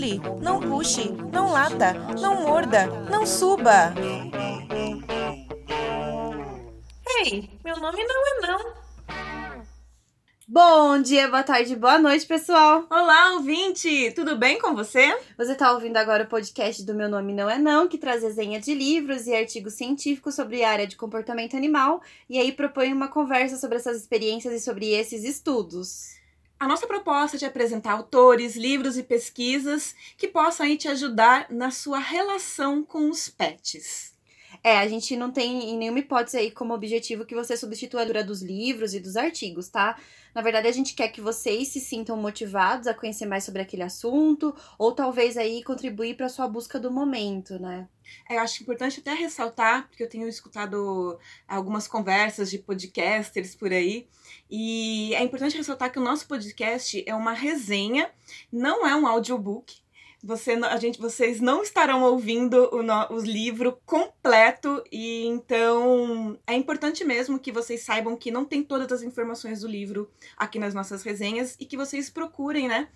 pule, não puxe, não lata, não morda, não suba. Ei, meu nome não é não. Bom dia, boa tarde, boa noite, pessoal. Olá, ouvinte! Tudo bem com você? Você está ouvindo agora o podcast do Meu Nome Não É Não, que traz resenha de livros e artigos científicos sobre a área de comportamento animal e aí propõe uma conversa sobre essas experiências e sobre esses estudos. A nossa proposta é de apresentar autores, livros e pesquisas que possam aí te ajudar na sua relação com os pets. É, a gente não tem em nenhuma hipótese aí como objetivo que você substitua a leitura dos livros e dos artigos, tá? Na verdade, a gente quer que vocês se sintam motivados a conhecer mais sobre aquele assunto, ou talvez aí contribuir para sua busca do momento, né? É, eu acho importante até ressaltar, porque eu tenho escutado algumas conversas de podcasters por aí, e é importante ressaltar que o nosso podcast é uma resenha, não é um audiobook você, a gente, vocês não estarão ouvindo o, no, o livro completo e então é importante mesmo que vocês saibam que não tem todas as informações do livro aqui nas nossas resenhas e que vocês procurem, né,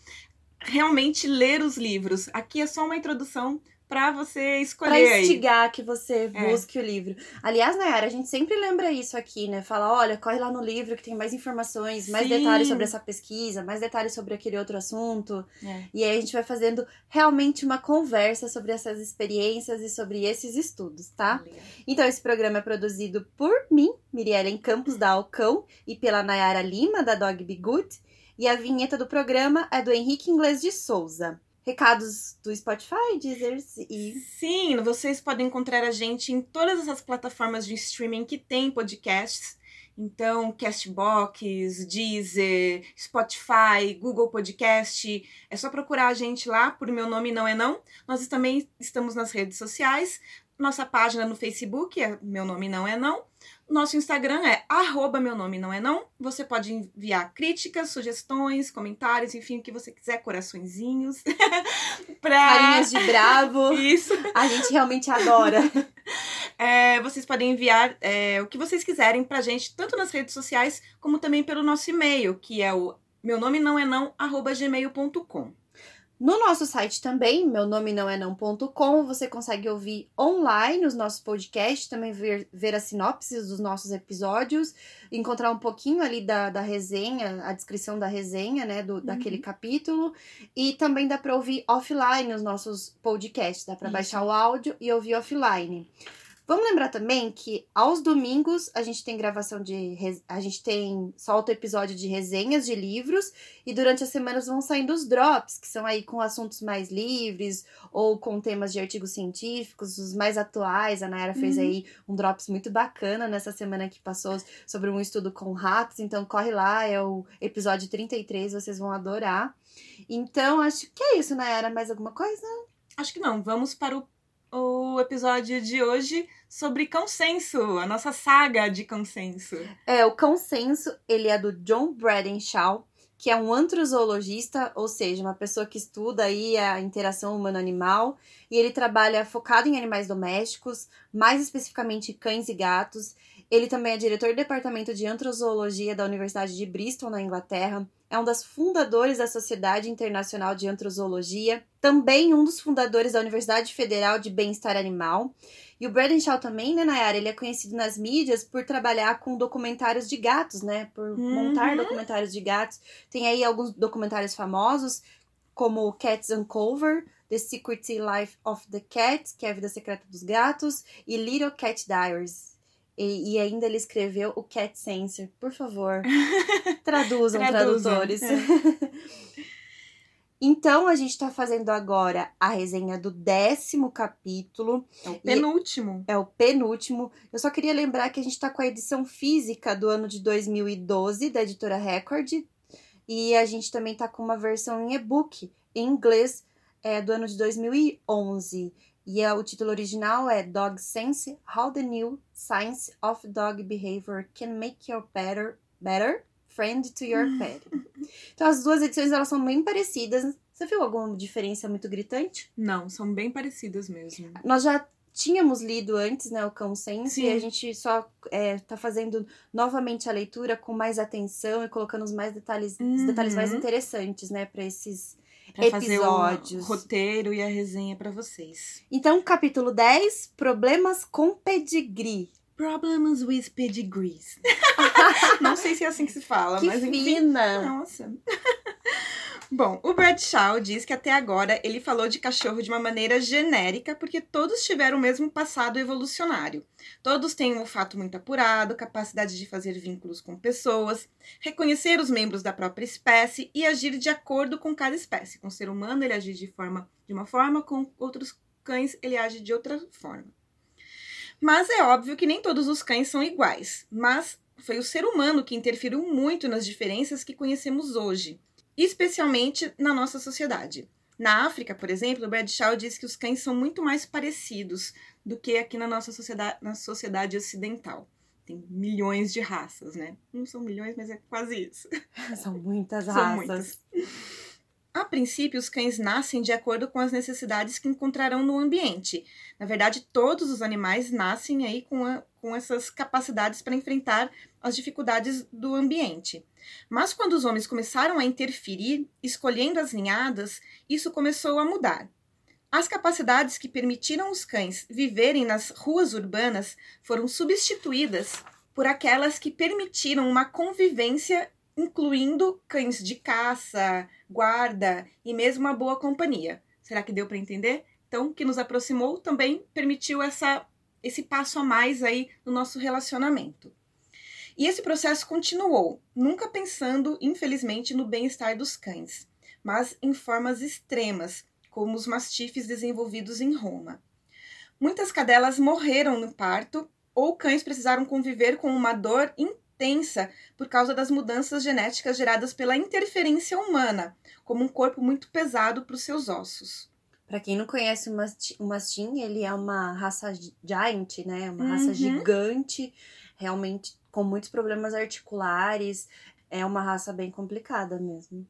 realmente ler os livros. Aqui é só uma introdução para você escolher. Pra instigar aí. que você é. busque é. o livro. Aliás, Nayara, a gente sempre lembra isso aqui, né? Fala, olha, corre lá no livro que tem mais informações, mais Sim. detalhes sobre essa pesquisa, mais detalhes sobre aquele outro assunto. É. E aí a gente vai fazendo realmente uma conversa sobre essas experiências e sobre esses estudos, tá? Então, esse programa é produzido por mim, Miriellen Campos, da Alcão, e pela Nayara Lima, da Dog Be Good. E a vinheta do programa é do Henrique Inglês de Souza recados do Spotify, Deezer e. Sim, vocês podem encontrar a gente em todas essas plataformas de streaming que tem podcasts. Então, Castbox, Deezer, Spotify, Google Podcast. É só procurar a gente lá por Meu Nome Não É Não. Nós também estamos nas redes sociais. Nossa página no Facebook é Meu Nome Não É Não. Nosso Instagram é arroba meu nome não é não. Você pode enviar críticas, sugestões, comentários, enfim, o que você quiser, coraçõezinhos. pra... Carinhas de bravo. Isso. A gente realmente adora. É, vocês podem enviar é, o que vocês quiserem pra gente, tanto nas redes sociais, como também pelo nosso e-mail, que é o meu nome não é não, arroba gmail.com. No nosso site também, meu nome não é não.com, você consegue ouvir online os nossos podcasts, também ver, ver as sinopses dos nossos episódios, encontrar um pouquinho ali da, da resenha, a descrição da resenha, né, do, uhum. daquele capítulo, e também dá para ouvir offline os nossos podcasts, dá para baixar o áudio e ouvir offline. Vamos lembrar também que aos domingos a gente tem gravação de. A gente tem. solta episódio de resenhas de livros e durante as semanas vão saindo os drops, que são aí com assuntos mais livres ou com temas de artigos científicos, os mais atuais. A Nayara uhum. fez aí um drops muito bacana nessa semana que passou sobre um estudo com ratos, então corre lá, é o episódio 33, vocês vão adorar. Então, acho que é isso, Nayara. Mais alguma coisa? Acho que não. Vamos para o o episódio de hoje sobre consenso, a nossa saga de consenso. É, o consenso, ele é do John Bradenshaw, que é um antrozoologista, ou seja, uma pessoa que estuda aí a interação humano-animal, e ele trabalha focado em animais domésticos, mais especificamente cães e gatos. Ele também é diretor do departamento de antrozoologia da Universidade de Bristol, na Inglaterra é um dos fundadores da Sociedade Internacional de Antrozoologia, também um dos fundadores da Universidade Federal de Bem-Estar Animal. E o Braden Shaw também, né, Nayara, ele é conhecido nas mídias por trabalhar com documentários de gatos, né? Por uhum. montar documentários de gatos. Tem aí alguns documentários famosos, como Cats Uncover, The Secret Life of the Cat, que é a vida secreta dos gatos, e Little Cat Diaries, e, e, ainda ele escreveu o Cat Sensor. Por favor, traduzam, traduzam. tradutores. É. então, a gente está fazendo agora a resenha do décimo capítulo. É o penúltimo. É o penúltimo. Eu só queria lembrar que a gente está com a edição física do ano de 2012, da editora Record. E a gente também está com uma versão em e-book, em inglês, é, do ano de 2011. E é, o título original é Dog Sense: How the New Science of Dog Behavior Can Make Your Better, better Friend to Your Pet. então, as duas edições elas são bem parecidas. Você viu alguma diferença muito gritante? Não, são bem parecidas mesmo. Nós já tínhamos lido antes, né, o Cão Sense, Sim. e a gente só é, tá fazendo novamente a leitura com mais atenção e colocando os mais detalhes, uhum. os detalhes mais interessantes, né, para esses Pra fazer o Episódios. roteiro e a resenha pra vocês. Então, capítulo 10, problemas com pedigree. Problems with pedigrees. Não sei se é assim que se fala, que mas enfim. fina! Nossa. Bom, o Bradshaw diz que até agora ele falou de cachorro de uma maneira genérica porque todos tiveram o mesmo passado evolucionário. Todos têm um olfato muito apurado, capacidade de fazer vínculos com pessoas, reconhecer os membros da própria espécie e agir de acordo com cada espécie. Com o ser humano ele age de, forma, de uma forma, com outros cães ele age de outra forma. Mas é óbvio que nem todos os cães são iguais, mas foi o ser humano que interferiu muito nas diferenças que conhecemos hoje especialmente na nossa sociedade. Na África, por exemplo, Bradshaw diz que os cães são muito mais parecidos do que aqui na nossa sociedade, na sociedade ocidental. Tem milhões de raças, né? Não são milhões, mas é quase isso. São muitas São raças. muitas. A princípio, os cães nascem de acordo com as necessidades que encontrarão no ambiente. Na verdade, todos os animais nascem aí com, a- com essas capacidades para enfrentar as dificuldades do ambiente. Mas quando os homens começaram a interferir, escolhendo as ninhadas, isso começou a mudar. As capacidades que permitiram os cães viverem nas ruas urbanas foram substituídas por aquelas que permitiram uma convivência incluindo cães de caça, guarda e mesmo uma boa companhia. Será que deu para entender? Então, que nos aproximou também permitiu essa, esse passo a mais aí no nosso relacionamento. E esse processo continuou, nunca pensando, infelizmente, no bem-estar dos cães, mas em formas extremas, como os mastifes desenvolvidos em Roma. Muitas cadelas morreram no parto ou cães precisaram conviver com uma dor intensa por causa das mudanças genéticas geradas pela interferência humana, como um corpo muito pesado para os seus ossos. Pra quem não conhece o Masti- o Mastim, ele é uma raça gi- giant, né? Uma raça Uhum. gigante, realmente com muitos problemas articulares. É uma raça bem complicada mesmo.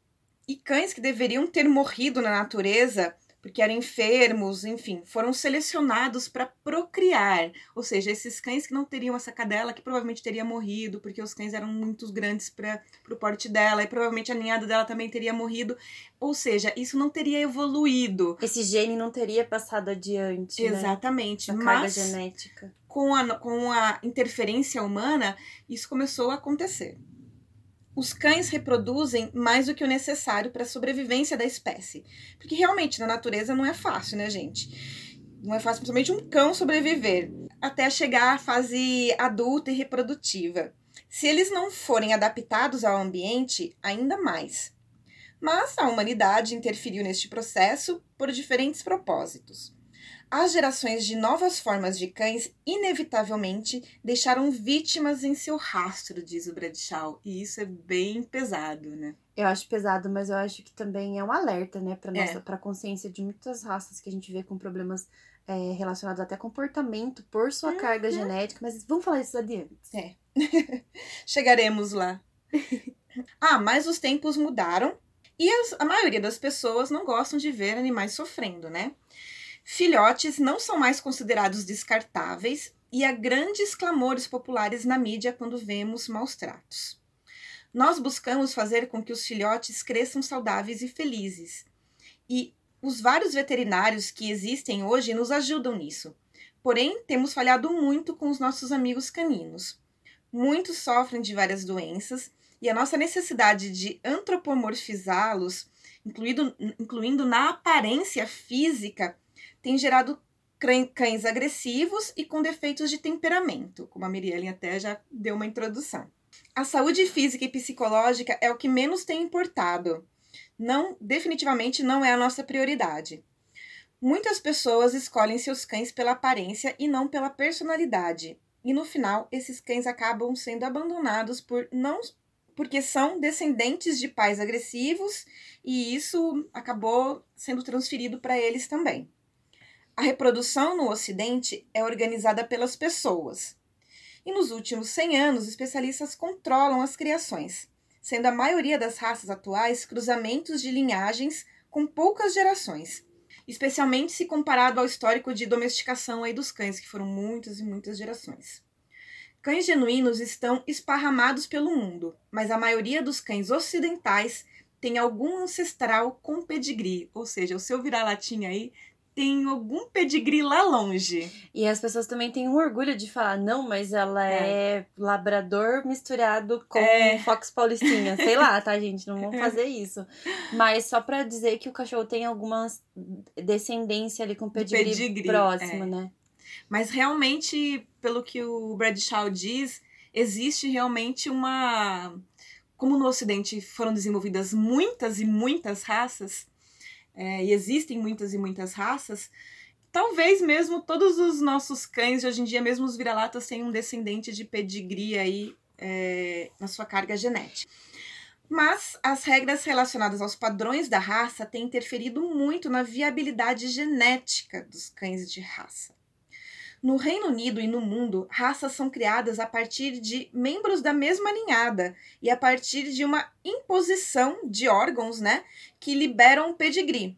E cães que deveriam ter morrido na natureza porque eram enfermos, enfim, foram selecionados para procriar. Ou seja, esses cães que não teriam essa cadela, que provavelmente teria morrido, porque os cães eram muito grandes para o porte dela, e provavelmente a ninhada dela também teria morrido. Ou seja, isso não teria evoluído. Esse gene não teria passado adiante, né? Exatamente. Carga Mas genética. com a, com a interferência humana, isso começou a acontecer. Os cães reproduzem mais do que o necessário para a sobrevivência da espécie. Porque realmente na natureza não é fácil, né, gente? Não é fácil, principalmente um cão sobreviver até chegar à fase adulta e reprodutiva. Se eles não forem adaptados ao ambiente, ainda mais. Mas a humanidade interferiu neste processo por diferentes propósitos. As gerações de novas formas de cães, inevitavelmente, deixaram vítimas em seu rastro, diz o Bradshaw. E isso é bem pesado, né? Eu acho pesado, mas eu acho que também é um alerta, né? Pra, É. nossa, pra consciência de muitas raças que a gente vê com problemas é, relacionados até a comportamento por sua Uhum. carga genética. Mas vamos falar isso adiante. É. Chegaremos lá. ah, mas os tempos mudaram e as- a maioria das pessoas não gostam de ver animais sofrendo, né? Filhotes não são mais considerados descartáveis e há grandes clamores populares na mídia quando vemos maus tratos. Nós buscamos fazer com que os filhotes cresçam saudáveis e felizes. E os vários veterinários que existem hoje nos ajudam nisso. Porém, temos falhado muito com os nossos amigos caninos. Muitos sofrem de várias doenças e a nossa necessidade de antropomorfizá-los, incluindo na aparência física, tem gerado cães agressivos e com defeitos de temperamento, como a Mirielle até já deu uma introdução. A saúde física e psicológica é o que menos tem importado. Não, definitivamente não é a nossa prioridade. Muitas pessoas escolhem seus cães pela aparência e não pela personalidade. E no final, esses cães acabam sendo abandonados por não porque são descendentes de pais agressivos e isso acabou sendo transferido para eles também. A reprodução no Ocidente é organizada pelas pessoas. E nos últimos 100 anos, especialistas controlam as criações, sendo a maioria das raças atuais cruzamentos de linhagens com poucas gerações, especialmente se comparado ao histórico de domesticação aí dos cães, que foram muitas e muitas gerações. Cães genuínos estão esparramados pelo mundo, mas a maioria dos cães ocidentais tem algum ancestral com pedigree, ou seja, o seu vira-latinha aí tem algum pedigree lá longe. E as pessoas também têm um orgulho de falar, não, mas ela é, é labrador misturado com é. fox paulistinha. Sei lá, tá, gente? Não vamos fazer isso. Mas só pra dizer que o cachorro tem alguma descendência ali com pedigree, pedigree próximo, é. né? Mas realmente, pelo que o Bradshaw diz, existe realmente uma. Como no Ocidente foram desenvolvidas muitas e muitas raças, é, e existem muitas e muitas raças, talvez mesmo todos os nossos cães de hoje em dia, mesmo os vira-latas, tenham um descendente de pedigree aí é, na sua carga genética. Mas as regras relacionadas aos padrões da raça têm interferido muito na viabilidade genética dos cães de raça. No Reino Unido e no mundo, raças são criadas a partir de membros da mesma ninhada e a partir de uma imposição de órgãos, né, que liberam o pedigree.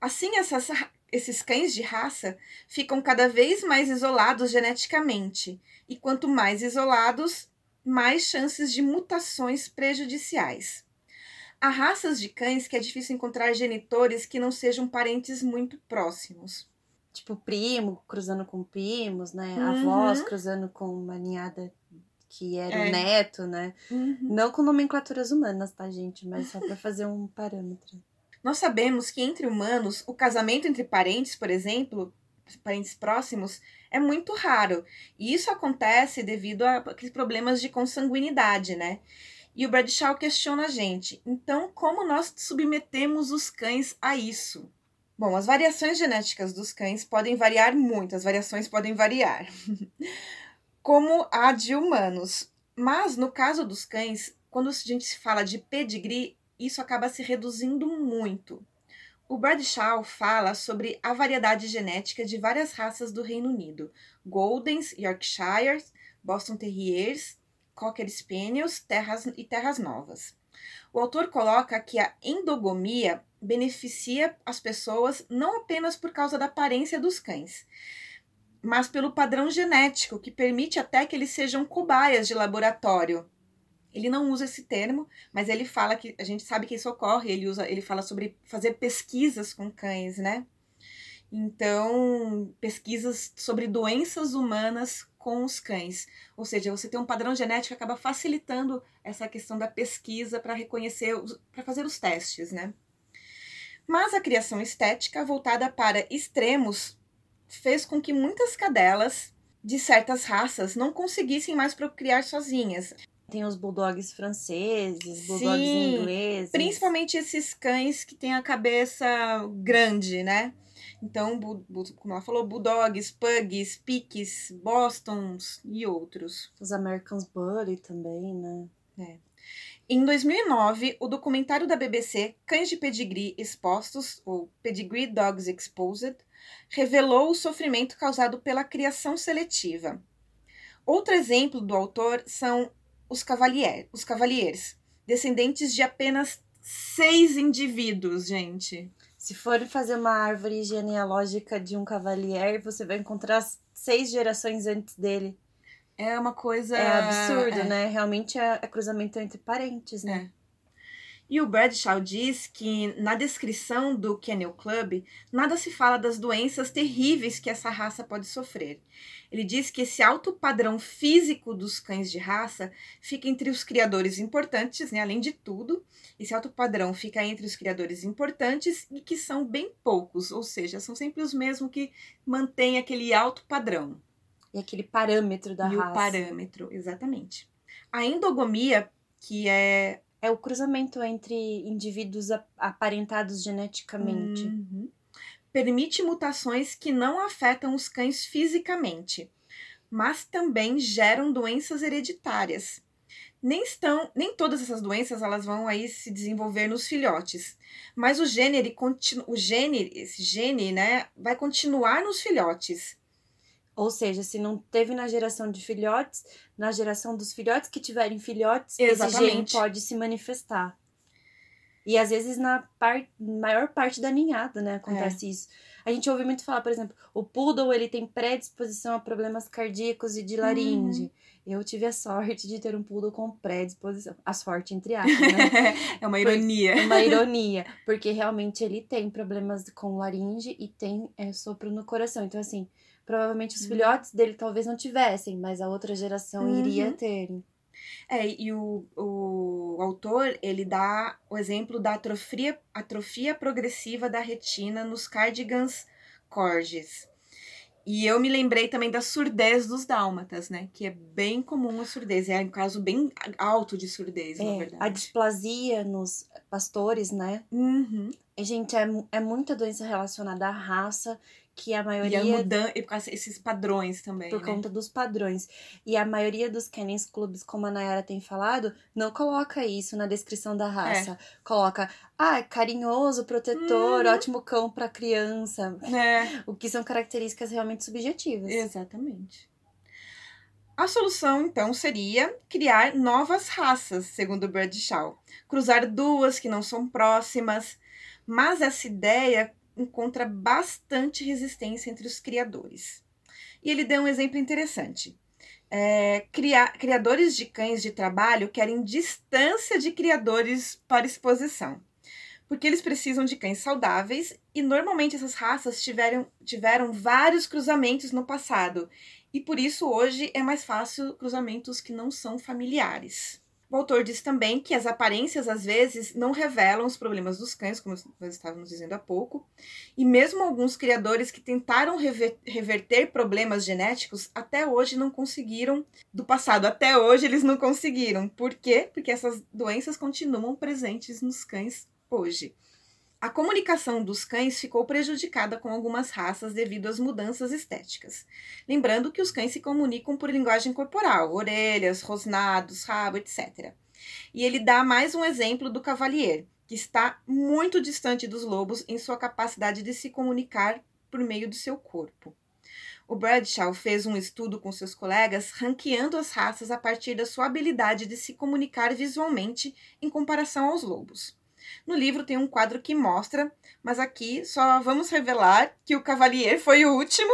Assim, essas, esses cães de raça ficam cada vez mais isolados geneticamente, e quanto mais isolados, mais chances de mutações prejudiciais. Há raças de cães que é difícil encontrar genitores que não sejam parentes muito próximos tipo, primo cruzando com primos, né? Uhum. Avós cruzando com uma ninhada que era é. o neto, né? Uhum. Não com nomenclaturas humanas, tá, gente? Mas só para fazer um parâmetro. Nós sabemos que entre humanos, o casamento entre parentes, por exemplo, parentes próximos, é muito raro. E isso acontece devido a problemas de consanguinidade, né? E o Bradshaw questiona a gente. Então, como nós submetemos os cães a isso? Bom, as variações genéticas dos cães podem variar muito, as variações podem variar, como a de humanos. Mas no caso dos cães, quando a gente fala de pedigree, isso acaba se reduzindo muito. O Bradshaw fala sobre a variedade genética de várias raças do Reino Unido: Goldens, Yorkshires, Boston Terriers, Cocker Spaniels terras, e Terras Novas. O autor coloca que a endogamia beneficia as pessoas não apenas por causa da aparência dos cães, mas pelo padrão genético que permite até que eles sejam cobaias de laboratório. Ele não usa esse termo, mas ele fala que a gente sabe que isso ocorre, ele usa, ele fala sobre fazer pesquisas com cães, né? Então, pesquisas sobre doenças humanas com os cães. Ou seja, você tem um padrão genético que acaba facilitando essa questão da pesquisa para reconhecer, para fazer os testes, né? Mas a criação estética voltada para extremos fez com que muitas cadelas de certas raças não conseguissem mais procriar sozinhas. Tem os bulldogs franceses, bulldogs Sim, ingleses. Principalmente esses cães que têm a cabeça grande, né? Então, como ela falou, bulldogs, pugs, piques, bostons e outros. Os Americans Bully também, né? É. Em 2009, o documentário da BBC Cães de Pedigree Expostos, ou Pedigree Dogs Exposed, revelou o sofrimento causado pela criação seletiva. Outro exemplo do autor são os, cavalier, os cavaliers, descendentes de apenas seis indivíduos, gente. Se for fazer uma árvore genealógica de um cavalier, você vai encontrar seis gerações antes dele. É uma coisa. É absurdo, é. né? Realmente é, é, cruzamento entre parentes, né? É. E o Bradshaw diz que na descrição do Kennel Club, nada se fala das doenças terríveis que essa raça pode sofrer. Ele diz que esse alto padrão físico dos cães de raça fica entre os criadores importantes, né, além de tudo. Esse alto padrão fica entre os criadores importantes e que são bem poucos, ou seja, são sempre os mesmos que mantêm aquele alto padrão. E aquele parâmetro da e raça. o parâmetro, exatamente. A endogamia, que é é o cruzamento entre indivíduos aparentados geneticamente. Uhum. Permite mutações que não afetam os cães fisicamente, mas também geram doenças hereditárias. Nem estão, nem todas essas doenças elas vão aí se desenvolver nos filhotes, mas o gene, o gene, esse gene, né, vai continuar nos filhotes. Ou seja, se não teve na geração de filhotes, na geração dos filhotes que tiverem filhotes, Exatamente. esse gene pode se manifestar. E às vezes na par... maior parte da ninhada, né, acontece é. isso. A gente ouve muito falar, por exemplo, o poodle ele tem predisposição a problemas cardíacos e de laringe. Uhum. Eu tive a sorte de ter um poodle com predisposição. A sorte, entre aspas, né? é uma ironia. É uma ironia. Porque realmente ele tem problemas com laringe e tem é, sopro no coração. Então, assim, provavelmente os uhum. filhotes dele talvez não tivessem, mas a outra geração uhum. iria ter. É, e o, o autor, ele dá o exemplo da atrofia, atrofia progressiva da retina nos cardigans corgis. E eu me lembrei também da surdez dos dálmatas, né? Que é bem comum a surdez. É um caso bem alto de surdez, é, na verdade. A displasia nos pastores, né? Uhum. E, gente, é, é muita doença relacionada à raça que a maioria. E a mudança, e por causa esses padrões também. Por né? conta dos padrões. E a maioria dos Cannings Clubs, como a Nayara tem falado, não coloca isso na descrição da raça. É. Coloca, ah, carinhoso, protetor, uhum. ótimo cão para criança. É. O que são características realmente subjetivas. Exatamente. A solução, então, seria criar novas raças, segundo Bradshaw. Cruzar duas que não são próximas. Mas essa ideia encontra bastante resistência entre os criadores. E ele deu um exemplo interessante. É, cria, criadores de cães de trabalho querem distância de criadores para exposição, porque eles precisam de cães saudáveis e normalmente essas raças tiveram, tiveram vários cruzamentos no passado e por isso hoje é mais fácil cruzamentos que não são familiares. O autor diz também que as aparências às vezes não revelam os problemas dos cães, como nós estávamos dizendo há pouco, e mesmo alguns criadores que tentaram rever, reverter problemas genéticos até hoje não conseguiram, do passado até hoje eles não conseguiram. Por quê? Porque essas doenças continuam presentes nos cães hoje. A comunicação dos cães ficou prejudicada com algumas raças devido às mudanças estéticas. Lembrando que os cães se comunicam por linguagem corporal, orelhas, rosnados, rabo, etc. E ele dá mais um exemplo do cavalier, que está muito distante dos lobos em sua capacidade de se comunicar por meio do seu corpo. O Bradshaw fez um estudo com seus colegas ranqueando as raças a partir da sua habilidade de se comunicar visualmente em comparação aos lobos. No livro tem um quadro que mostra, mas aqui só vamos revelar que o Cavalier foi o último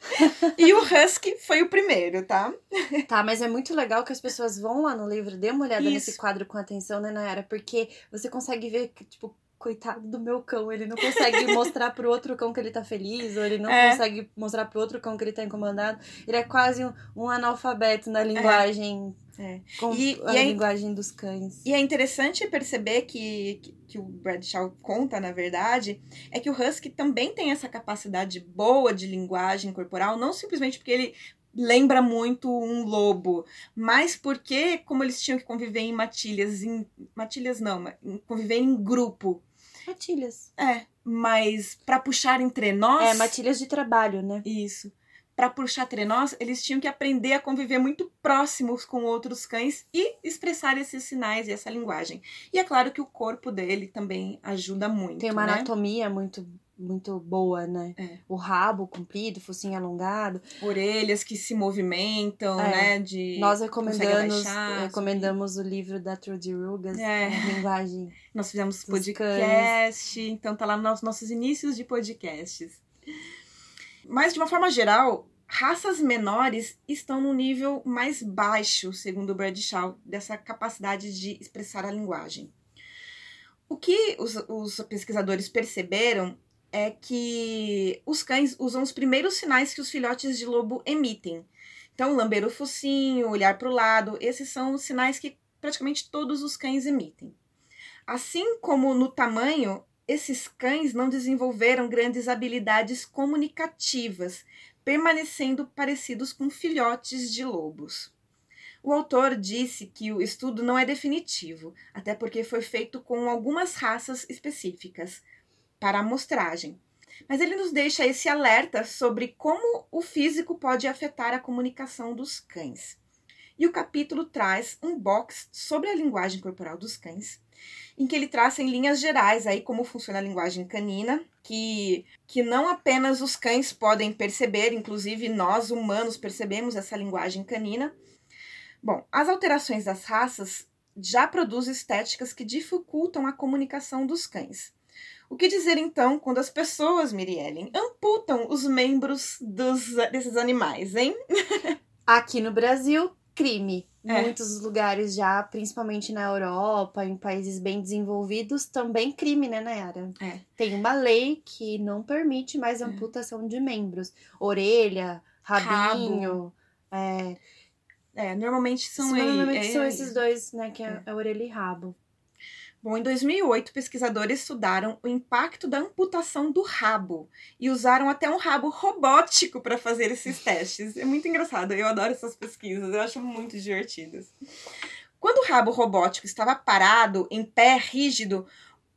e o Husky foi o primeiro, tá? Tá, mas é muito legal que as pessoas vão lá no livro, dê uma olhada Isso. nesse quadro com atenção, né, Nayara? Porque você consegue ver que, tipo, coitado do meu cão, ele não consegue mostrar pro outro cão que ele tá feliz, ou ele não é. consegue mostrar pro outro cão que ele tá incomodado. Ele é quase um, um analfabeto na linguagem. É. Com e, a e é linguagem é, dos cães. E é interessante perceber que, que, que o Bradshaw conta, na verdade, é que o Husky também tem essa capacidade boa de linguagem corporal, não simplesmente porque ele lembra muito um lobo, mas porque como eles tinham que conviver em matilhas, em matilhas não, conviver em grupo, Matilhas. É, mas para puxar entre nós. É, matilhas de trabalho, né? Isso. Para puxar entre nós, eles tinham que aprender a conviver muito próximos com outros cães e expressar esses sinais e essa linguagem. E é claro que o corpo dele também ajuda muito. Tem uma né? anatomia muito muito boa, né? É. O rabo comprido, focinho alongado. Orelhas que se movimentam, é. né? De Nós recomendamos, recomendamos o livro da Trudy Rugas, é. Linguagem. Nós fizemos podcast, cães. então tá lá nos nossos inícios de podcasts. Mas, de uma forma geral, raças menores estão no nível mais baixo, segundo o Bradshaw, dessa capacidade de expressar a linguagem. O que os, os pesquisadores perceberam é que os cães usam os primeiros sinais que os filhotes de lobo emitem. Então, lamber o focinho, olhar para o lado, esses são os sinais que praticamente todos os cães emitem. Assim como no tamanho, esses cães não desenvolveram grandes habilidades comunicativas, permanecendo parecidos com filhotes de lobos. O autor disse que o estudo não é definitivo, até porque foi feito com algumas raças específicas, para a amostragem. Mas ele nos deixa esse alerta sobre como o físico pode afetar a comunicação dos cães. E o capítulo traz um box sobre a linguagem corporal dos cães, em que ele traça em linhas gerais aí como funciona a linguagem canina, que, que não apenas os cães podem perceber, inclusive nós humanos percebemos essa linguagem canina. Bom, as alterações das raças já produz estéticas que dificultam a comunicação dos cães. O que dizer então quando as pessoas, Miriellen, amputam os membros dos, desses animais, hein? Aqui no Brasil, crime. É. Muitos lugares já, principalmente na Europa, em países bem desenvolvidos, também crime, né, Nayara? É. Tem uma lei que não permite mais amputação de membros. Orelha, rabinho. É, É, normalmente são, normalmente é- são é- esses dois, né, que é, é orelha e rabo. Bom, em 2008, pesquisadores estudaram o impacto da amputação do rabo e usaram até um rabo robótico para fazer esses testes. É muito engraçado, eu adoro essas pesquisas, eu acho muito divertidas. Quando o rabo robótico estava parado, em pé, rígido,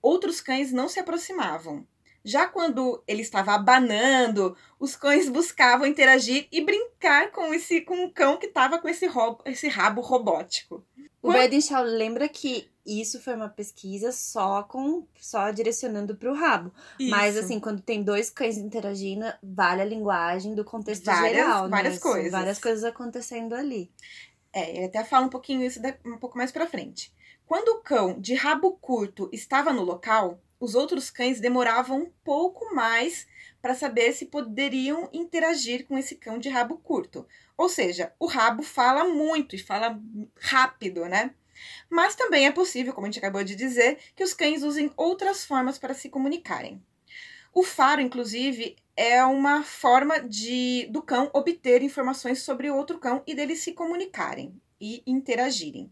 outros cães não se aproximavam. Já quando ele estava abanando, os cães buscavam interagir e brincar com esse com o cão que estava com esse, ro- esse rabo robótico. O Quando- Bradenshaw lembra que isso foi uma pesquisa só com só direcionando para o rabo. Mas Isso. assim, quando tem dois cães interagindo, vale a linguagem do contexto Várias- geral, né? várias São coisas. várias coisas acontecendo ali. É, ele até fala um pouquinho isso um pouco mais pra frente. Quando o cão de rabo curto estava no local, os outros cães demoravam um pouco mais para saber se poderiam interagir com esse cão de rabo curto. Ou seja, o rabo fala muito e fala rápido, né? Mas também é possível, como a gente acabou de dizer, que os cães usem outras formas para se comunicarem. O faro, inclusive, é uma forma de do cão obter informações sobre outro cão e deles se comunicarem e interagirem.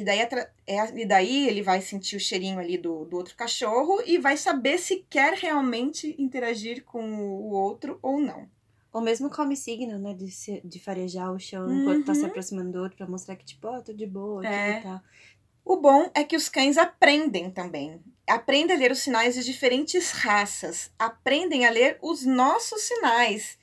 E daí, é- e daí ele vai sentir o cheirinho ali do, do outro cachorro e vai saber se quer realmente interagir com o outro ou não. Ou mesmo come signo, né? De, se- de farejar o chão enquanto tá se Uhum. aproximando do outro pra mostrar que, tipo, ó, tô de boa aqui É. e tal. O bom é que os cães aprendem também. Aprendem a ler os sinais de diferentes raças. Aprendem a ler os nossos sinais.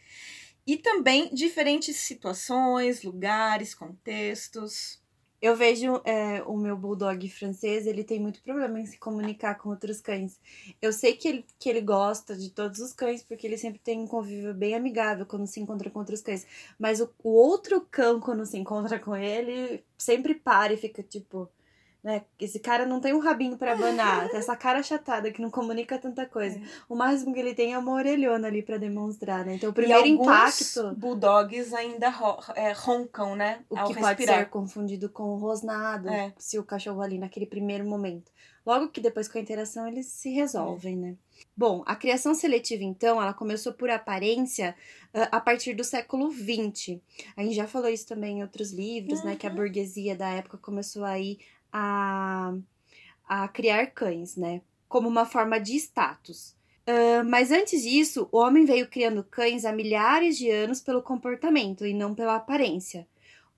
E também diferentes situações, lugares, contextos. Eu vejo é, o meu bulldog francês, ele tem muito problema em se comunicar com outros cães. Eu sei que ele, que ele gosta de todos os cães, porque ele sempre tem um convívio bem amigável quando se encontra com outros cães. Mas o, o outro cão, quando se encontra com ele, sempre para e fica tipo. Né? Esse cara não tem um rabinho pra abanar, tem essa cara achatada que não comunica tanta coisa. É. O máximo que ele tem é uma orelhona ali pra demonstrar, né? Então o E primeiro alguns impacto. bulldogs ainda ro- é, roncam, né? O ao que pode respirar. ser confundido com o rosnado, É. se o cachorro ali naquele primeiro momento. Logo que depois com a interação eles se resolvem, né? Bom, a criação seletiva, então, ela começou por aparência ah, a partir do século XX. A gente já falou isso também em outros livros, né? Que a Uhum. burguesia da época começou aí a, a criar cães, né? Como uma forma de status. Ah, mas antes disso, o homem veio criando cães há milhares de anos pelo comportamento e não pela aparência.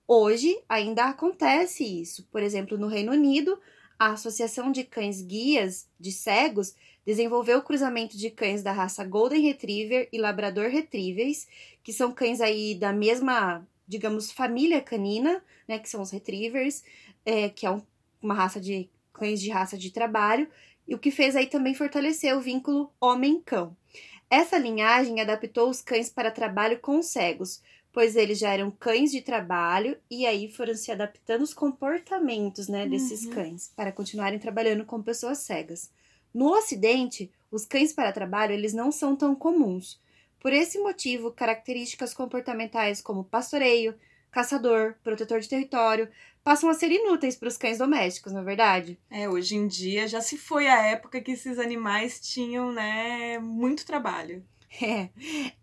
Hoje ainda acontece isso. Por exemplo, no Reino Unido, a Associação de Cães Guias de Cegos desenvolveu o cruzamento de cães da raça Golden Retriever e Labrador Retrievers, que são cães aí da mesma, digamos, família canina, né, que são os Retrievers, é, que é um- uma raça de cães de raça de trabalho, e o que fez aí também fortalecer o vínculo homem-cão. Essa linhagem adaptou os cães para trabalho com cegos, pois eles já eram cães de trabalho e aí foram se adaptando os comportamentos né, desses Uhum. cães para continuarem trabalhando com pessoas cegas. No Ocidente, os cães para trabalho eles não são tão comuns. Por esse motivo, características comportamentais como pastoreio, caçador, protetor de território passam a ser inúteis para os cães domésticos, não é verdade? É, hoje em dia já se foi a época que esses animais tinham, né, muito trabalho. É.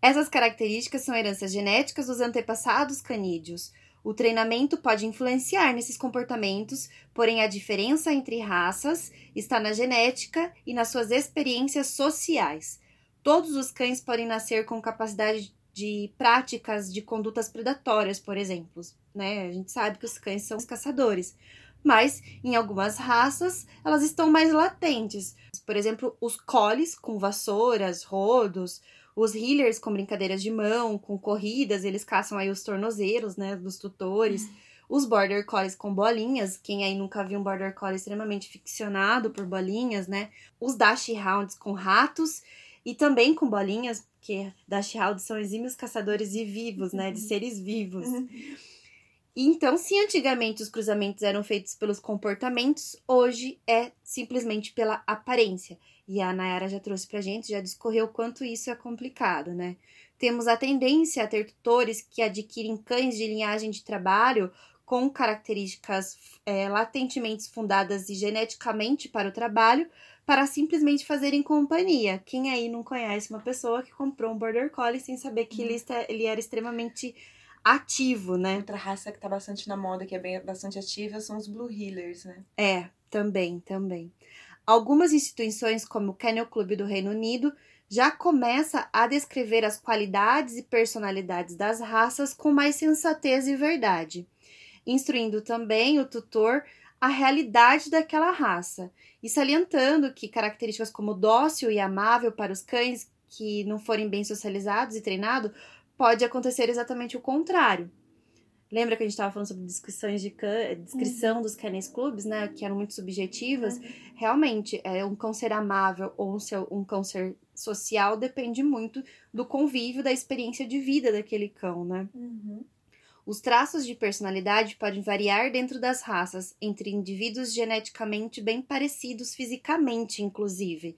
Essas características são heranças genéticas dos antepassados canídeos. O treinamento pode influenciar nesses comportamentos, porém a diferença entre raças está na genética e nas suas experiências sociais. Todos os cães podem nascer com capacidade de práticas de condutas predatórias, por exemplo. Né? A gente sabe que os cães são os caçadores, mas em algumas raças elas estão mais latentes. Por exemplo, os collies com vassouras, rodos, os healers com brincadeiras de mão, com corridas, eles caçam aí os tornozeiros, né, dos tutores. Os border collies com bolinhas, quem aí nunca viu um border collie extremamente ficcionado por bolinhas, né? Os dash hounds com ratos e também com bolinhas, porque dash hounds são exímios caçadores de vivos, né, de seres vivos. Então, se antigamente os cruzamentos eram feitos pelos comportamentos, hoje é simplesmente pela aparência. E a Nayara já trouxe pra gente, já discorreu quanto isso é complicado, né? Temos a tendência a ter tutores que adquirem cães de linhagem de trabalho com características é, latentemente fundadas e geneticamente para o trabalho, para simplesmente fazerem companhia. Quem aí não conhece uma pessoa que comprou um Border Collie sem saber que hum. ele, ele era extremamente ativo, né? Outra raça que tá bastante na moda, que é bem, bastante ativa, são os Blue Healers, né? É, também, também. Algumas instituições, como o Kennel Club do Reino Unido, já começa a descrever as qualidades e personalidades das raças com mais sensatez e verdade, instruindo também o tutor a realidade daquela raça e salientando que características como dócil e amável para os cães que não forem bem socializados e treinados pode acontecer exatamente o contrário. Lembra que a gente estava falando sobre descrições de can... descrição uhum. dos canis clubs, né? Que eram muito subjetivas. Uhum. Realmente, é um cão ser amável ou um, seu, um cão ser social depende muito do convívio, da experiência de vida daquele cão, né? Uhum. Os traços de personalidade podem variar dentro das raças, entre indivíduos geneticamente bem parecidos fisicamente, inclusive.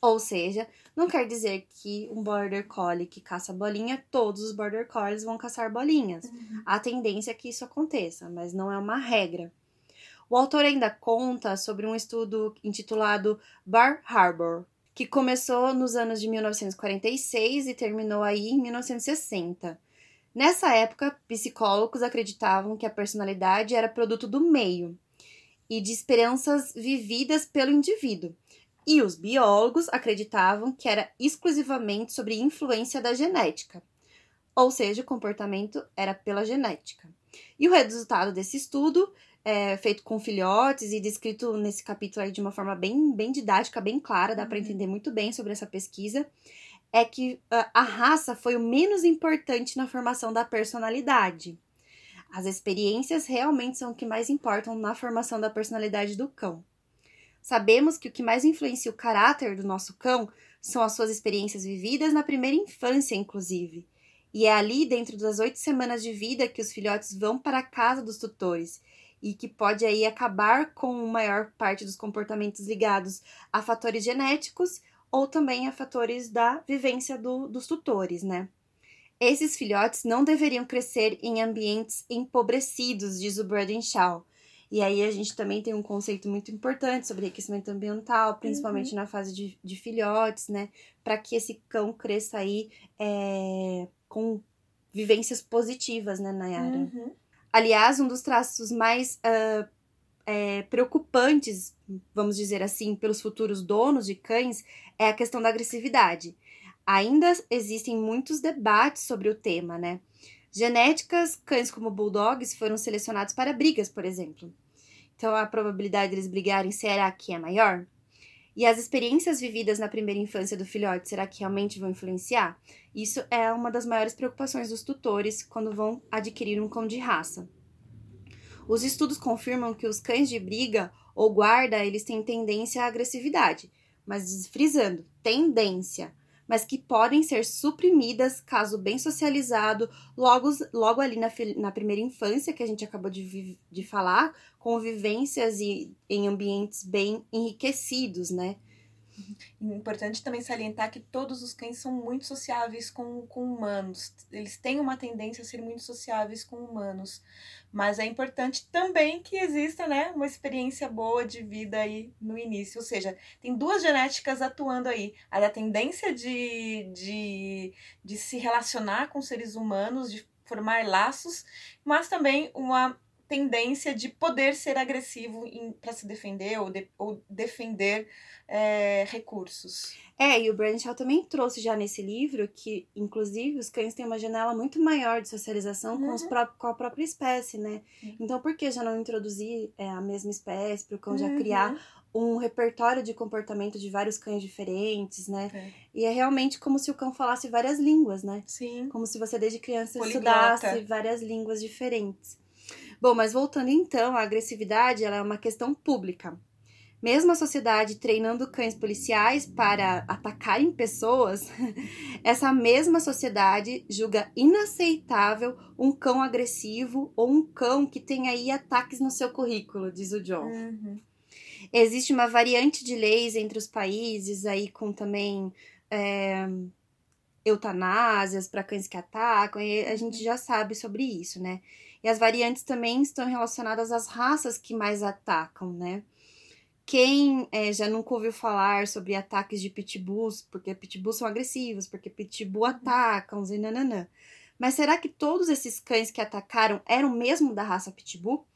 Ou seja, não quer dizer que um border collie que caça bolinha, todos os border collies vão caçar bolinhas. Uhum. A tendência é que isso aconteça, mas não é uma regra. O autor ainda conta sobre um estudo intitulado Bar Harbor, que começou nos anos de 1946 e terminou aí em 1960. Nessa época, psicólogos acreditavam que a personalidade era produto do meio e de experiências vividas pelo indivíduo e os biólogos acreditavam que era exclusivamente sobre influência da genética, ou seja, o comportamento era pela genética. E o resultado desse estudo, é, feito com filhotes e descrito nesse capítulo aí de uma forma bem, bem didática, bem clara, dá para uhum. entender muito bem sobre essa pesquisa, é que a, a raça foi o menos importante na formação da personalidade. As experiências realmente são o que mais importam na formação da personalidade do cão. Sabemos que o que mais influencia o caráter do nosso cão são as suas experiências vividas na primeira infância, inclusive. E é ali, dentro das oito semanas de vida, que os filhotes vão para a casa dos tutores e que pode aí acabar com a maior parte dos comportamentos ligados a fatores genéticos ou também a fatores da vivência do, dos tutores, né? Esses filhotes não deveriam crescer em ambientes empobrecidos, diz o Braden Shaw, e aí a gente também tem um conceito muito importante sobre aquecimento ambiental, principalmente uhum. na fase de, de filhotes, né? Para que esse cão cresça aí é, com vivências positivas, né, Nayara? Uhum. Aliás, um dos traços mais uh, é, preocupantes, vamos dizer assim, pelos futuros donos de cães é a questão da agressividade. Ainda existem muitos debates sobre o tema, né? Genéticas, cães como bulldogs foram selecionados para brigas, por exemplo. Então a probabilidade deles brigarem será que é maior? E as experiências vividas na primeira infância do filhote, será que realmente vão influenciar? Isso é uma das maiores preocupações dos tutores quando vão adquirir um cão de raça. Os estudos confirmam que os cães de briga ou guarda, eles têm tendência à agressividade, mas frisando, tendência mas que podem ser suprimidas caso bem socializado, logo, logo ali na, na primeira infância, que a gente acabou de, de falar, com vivências e em ambientes bem enriquecidos, né? Importante também salientar que todos os cães são muito sociáveis com, com humanos. Eles têm uma tendência a ser muito sociáveis com humanos. Mas é importante também que exista né, uma experiência boa de vida aí no início. Ou seja, tem duas genéticas atuando aí. A da tendência de, de, de se relacionar com seres humanos, de formar laços, mas também uma tendência de poder ser agressivo para se defender ou, de, ou defender é, recursos. É, e o Bradshaw também trouxe já nesse livro que, inclusive, os cães têm uma janela muito maior de socialização uhum. com, os pró com a própria espécie, né? Uhum. Então, por que já não introduzir é, a mesma espécie para o cão uhum. já criar um repertório de comportamento de vários cães diferentes, né? É. E é realmente como se o cão falasse várias línguas, né? Sim. Como se você desde criança Poliglota. estudasse várias línguas diferentes. Bom, mas voltando então, a agressividade ela é uma questão pública. mesmo a sociedade treinando cães policiais para atacarem pessoas, essa mesma sociedade julga inaceitável um cão agressivo ou um cão que tem aí ataques no seu currículo, diz o John. Uhum. Existe uma variante de leis entre os países, aí com também é, eutanásias para cães que atacam, e a gente já sabe sobre isso, né? E as variantes também estão relacionadas às raças que mais atacam, né? Quem é, já nunca ouviu falar sobre ataques de pitbulls, porque pitbulls são agressivos, porque pitbull atacam, e nananã. Mas será que todos esses cães que atacaram eram mesmo da raça pitbull?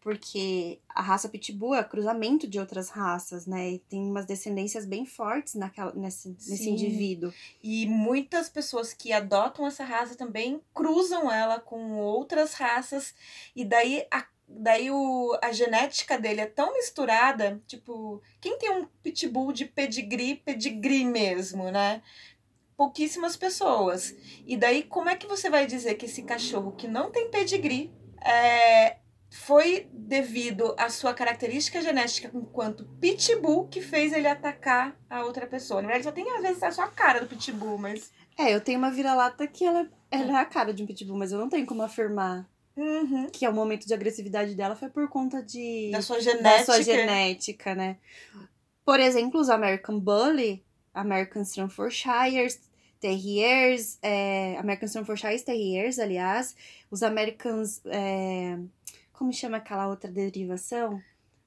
Porque a raça Pitbull é cruzamento de outras raças, né? E tem umas descendências bem fortes naquela, nesse, nesse indivíduo. E muitas pessoas que adotam essa raça também cruzam ela com outras raças, e daí a daí o, a genética dele é tão misturada, tipo, quem tem um pitbull de pedigree, pedigree mesmo, né? Pouquíssimas pessoas. E daí, como é que você vai dizer que esse cachorro que não tem pedigree é, foi devido à sua característica genética enquanto pitbull que fez ele atacar a outra pessoa. Na verdade, só tem às vezes a cara do pitbull, mas. É, eu tenho uma vira-lata que ela, ela é a cara de um pitbull, mas eu não tenho como afirmar Uhum. que é o momento de agressividade dela foi por conta de Da sua genética. da sua genética, né? Por exemplo, os American Bully, American Staffordshire Terriers, é, American Staffordshire Terriers, aliás, os Americans, é, como chama aquela outra derivação?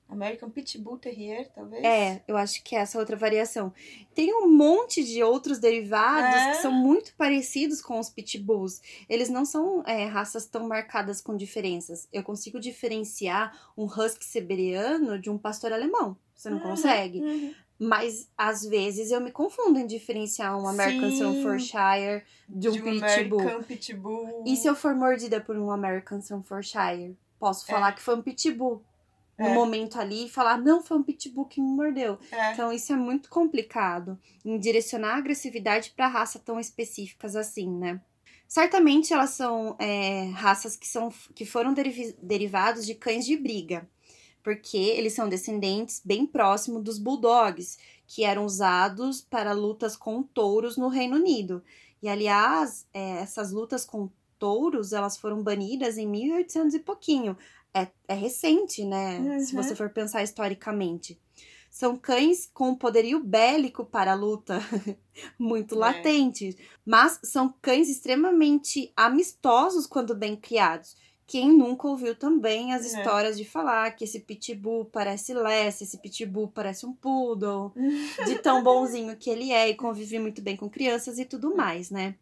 American Pitbull Terrier, talvez? É, eu acho que é essa outra variação. Tem um monte de outros derivados É? que são muito parecidos com os pitbulls. Eles não são é, raças tão marcadas com diferenças. Eu consigo diferenciar um husky siberiano de um pastor alemão. Você não Uhum, consegue? uhum. Mas às vezes eu me confundo em diferenciar um American. Staffordshire de um De um pitbull. Pitbull. E se eu for mordida por um American Staffordshire? Posso falar que foi um pitbull. No É. momento ali e falar, não, foi um pitbull que me mordeu. É. Então, isso é muito complicado em direcionar a agressividade para raça tão específicas assim, né? Certamente elas são é, raças que, são, que foram derivi- derivados de cães de briga, porque eles são descendentes bem próximos dos bulldogs, que eram usados para lutas com touros no Reino Unido. E, aliás, é, essas lutas com touros, elas foram banidas em 1800 e pouquinho. É, é recente, né? Se Uhum. você for pensar historicamente. São cães com poderio bélico para a luta, muito É. latente. Mas são cães extremamente amistosos quando bem criados. Quem nunca ouviu também as É. histórias de falar que esse pitbull parece Lassie, esse pitbull parece um poodle, de tão bonzinho que ele é e convive muito bem com crianças e tudo mais, né?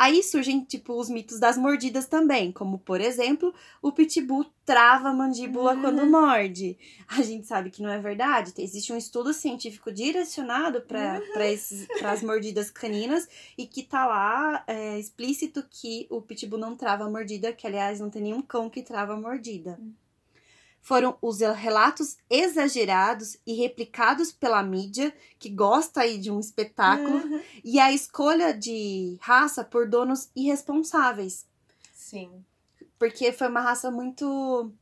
Aí surgem, tipo, os mitos das mordidas também, como, por exemplo, o pitbull trava a mandíbula Uhum. quando morde. A gente sabe que não é verdade. Existe um estudo científico direcionado para as mordidas caninas e que tá lá é, explícito que o pitbull não trava a mordida, que aliás não tem nenhum cão que trava a mordida. Foram os relatos exagerados e replicados pela mídia, que gosta aí de um espetáculo, Uhum. e a escolha de raça por donos irresponsáveis. Sim. Porque foi uma raça muito.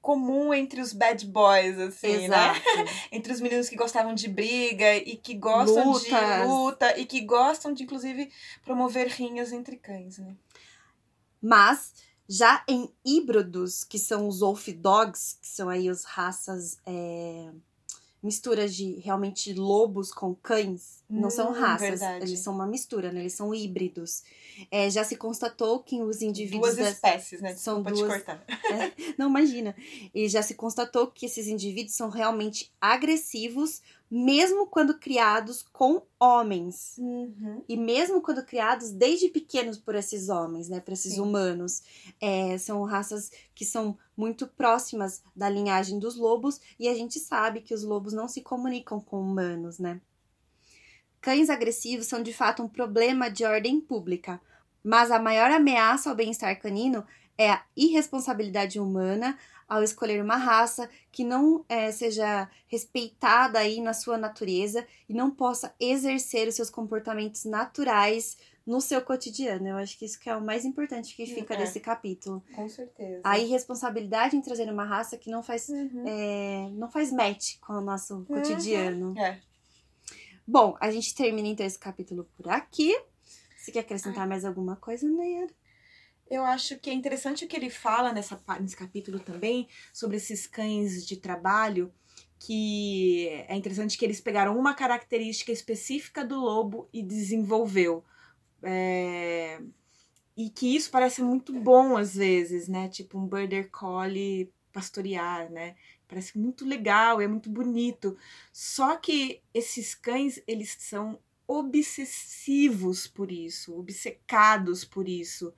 Comum entre os bad boys, assim, né? Exato. Entre os meninos que gostavam de briga e que gostam de Lutas. luta e que gostam de, inclusive, promover rinhas entre cães, né? Mas já em híbridos, que são os wolf dogs, que são aí as raças é, misturas de realmente lobos com cães, não são Hum, raças, verdade. eles são uma mistura, né? Eles são híbridos. É, já se constatou que os indivíduos Duas das- espécies, né? são duas- cortar. Não, imagina. E já se constatou que esses indivíduos são realmente agressivos, mesmo quando criados com homens. Uhum. E mesmo quando criados desde pequenos por esses homens, né? Por esses Sim. humanos. É, são raças que são muito próximas da linhagem dos lobos. E a gente sabe que os lobos não se comunicam com humanos, né? Cães agressivos são de fato um problema de ordem pública. Mas a maior ameaça ao bem-estar canino é a irresponsabilidade humana, ao escolher uma raça que não é, seja respeitada aí na sua natureza e não possa exercer os seus comportamentos naturais no seu cotidiano. Eu acho que isso que é o mais importante que fica É. desse capítulo. Com certeza. A irresponsabilidade em trazer uma raça que não faz, Uhum. é, não faz match com o nosso cotidiano. É. Bom, a gente termina então esse capítulo por aqui. Você quer acrescentar mais alguma coisa, Nayara? Eu acho que é interessante o que ele fala nessa, nesse capítulo também sobre esses cães de trabalho, que é interessante que eles pegaram uma característica específica do lobo e desenvolveu. É, E que isso parece muito bom às vezes, né? Tipo um border collie pastorear, né? Parece muito legal, é muito bonito. Só que esses cães, eles são obsessivos por isso, obcecados por isso.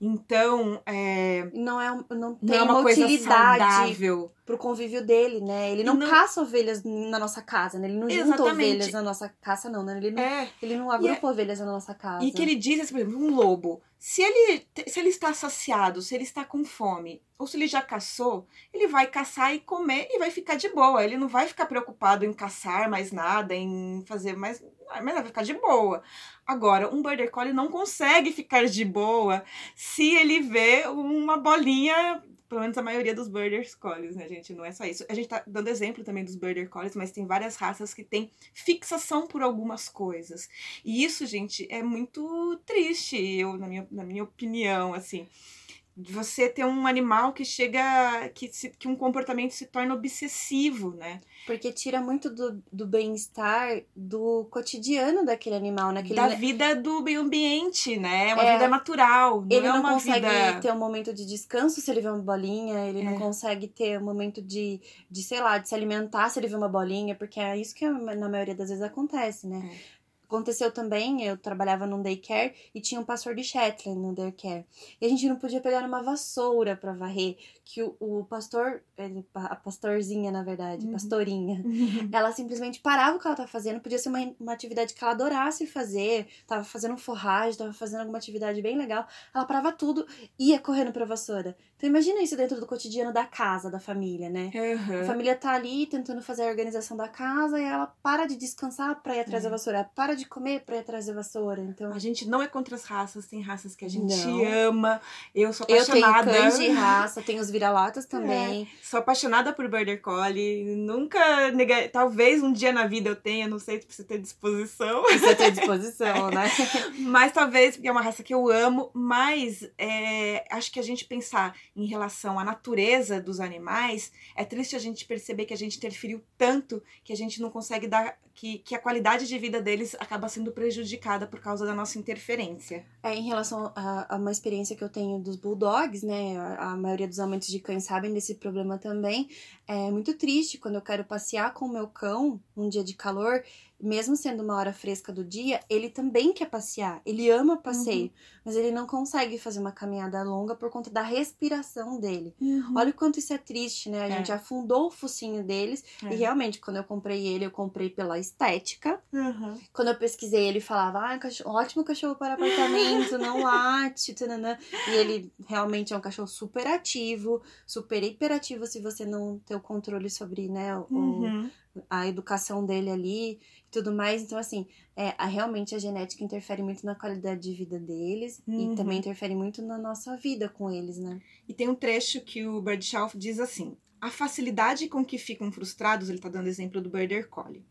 Então, é, Não é, não tem não é uma, coisa utilidade saudável. Pro convívio dele, né? Ele não, não- caça ovelhas na nossa casa, né? Ele não junta Exatamente. ovelhas na nossa casa, não, né? Ele não, É, ele não agrupa ovelhas na nossa casa. E que ele diz, assim, por exemplo, um lobo, se ele, se ele está saciado, se ele está com fome, ou se ele já caçou, ele vai caçar e comer e vai ficar de boa. Ele não vai ficar preocupado em caçar mais nada, em fazer mais. Mas vai ficar de boa. Agora, um border collie não consegue ficar de boa se ele vê uma bolinha. Pelo menos a maioria dos border collies, né, gente? Não é só isso. A gente tá dando exemplo também dos border collies, mas tem várias raças que têm fixação por algumas coisas. E isso, gente, é muito triste, eu, na, minha, na minha opinião, assim. De você ter um animal que chega. Que, se- que um comportamento se torna obsessivo, né? Porque tira muito do, do bem-estar do cotidiano daquele animal, né? Que ele, da vida do meio ambiente, né? É uma É. vida natural. Não ele é não consegue vida. ter um momento de descanso se ele vê uma bolinha, ele É. não consegue ter um momento de, de, sei lá, de se alimentar se ele vê uma bolinha, porque é isso que na maioria das vezes acontece, né? Aconteceu também, eu trabalhava num daycare e tinha um pastor de Shetland no daycare. E a gente não podia pegar uma vassoura pra varrer, que o, o pastor, a pastorzinha na verdade, Uhum. pastorinha, ela simplesmente parava o que ela tava fazendo, podia ser uma, uma atividade que ela adorasse fazer, tava fazendo forragem, tava fazendo alguma atividade bem legal, ela parava tudo e ia correndo pra vassoura. Então imagina isso dentro do cotidiano da casa, da família, né? A Aham. família tá ali tentando fazer a organização da casa e ela para de descansar pra ir atrás É. da vassoura, para de comer pra ir atrás da vassoura. Então, A gente não é contra as raças, tem raças que a gente Não. ama. Eu sou eu tenho apaixonada. cães de raça, tenho os vira-latas também. Sou apaixonada por Border Collie. Nunca neguei. Talvez um dia na vida eu tenha, não sei se você ter disposição. Precisa ter disposição, né? Mas talvez, porque é uma raça que eu amo, mas é, acho que a gente pensar em relação à natureza dos animais, é triste a gente perceber que a gente interferiu tanto que a gente não consegue dar. Que, que a qualidade de vida deles acaba sendo prejudicada por causa da nossa interferência. É, em relação a, a uma experiência que eu tenho dos bulldogs, né? A, a maioria dos amantes de cães sabem desse problema também. É muito triste quando eu quero passear com o meu cão num dia de calor, mesmo sendo uma hora fresca do dia, ele também quer passear. Ele ama passeio, mas ele não consegue fazer uma caminhada longa por conta da respiração dele. Olha o quanto isso é triste, né? A É. gente afundou o focinho deles. É. E realmente, quando eu comprei ele, eu comprei pela estética. Uhum. Quando eu pesquisei, ele falava, ah, cachorro, ótimo cachorro para apartamento, não late, tananã. E ele realmente é um cachorro super ativo, super hiperativo se você não ter o controle sobre, né, o- Uhum. a educação dele ali e tudo mais. Então, assim, é, a- realmente a genética interfere muito na qualidade de vida deles Uhum. e também interfere muito na nossa vida com eles, né? E tem um trecho que o Birdshaw diz assim: a facilidade com que ficam frustrados, ele está dando exemplo do Border Collie.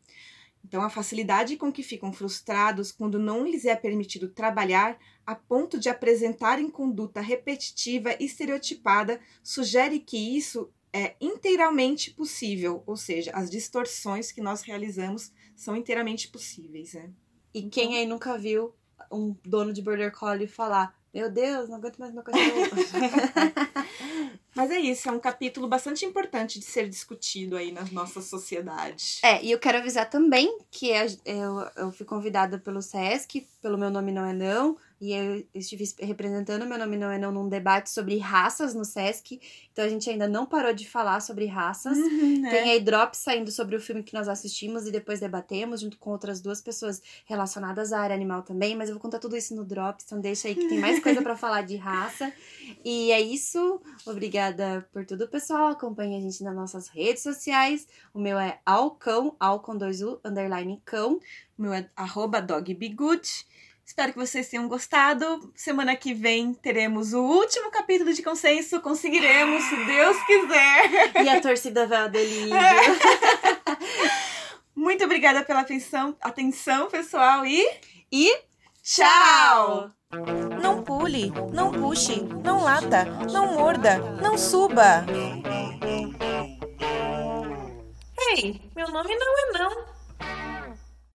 Então, a facilidade com que ficam frustrados quando não lhes é permitido trabalhar a ponto de apresentarem conduta repetitiva e estereotipada sugere que isso é inteiramente possível, ou seja, as distorções que nós realizamos são inteiramente possíveis. Né? E quem aí nunca viu um dono de Border Collie falar: Meu Deus, não aguento mais meu cachorro. Mas é isso, é um capítulo bastante importante de ser discutido aí na nossa sociedade. É, e eu quero avisar também que a- eu, eu fui convidada pelo SESC, pelo meu nome não é não, e eu estive representando Meu Nome Não É Não num debate sobre raças no Sesc. Então a gente ainda não parou de falar sobre raças. Uhum, né? Tem aí drop saindo sobre o filme que nós assistimos e depois debatemos, junto com outras duas pessoas relacionadas à área animal também. Mas eu vou contar tudo isso no drop, então deixa aí que tem mais coisa para falar de raça. E é isso. Obrigada por tudo, pessoal. Acompanhe a gente nas nossas redes sociais. O meu é Alcão, Al com dois U, underline cão. O meu é arroba dogbegood. Espero que vocês tenham gostado. Semana que vem teremos o último capítulo de consenso. Conseguiremos, se Deus quiser. E a torcida vai ao delírio. Muito obrigada pela atenção, atenção pessoal, e. E Tchau! Não pule, não puxe, não lata, não morda, não suba. Ei, meu nome não é não.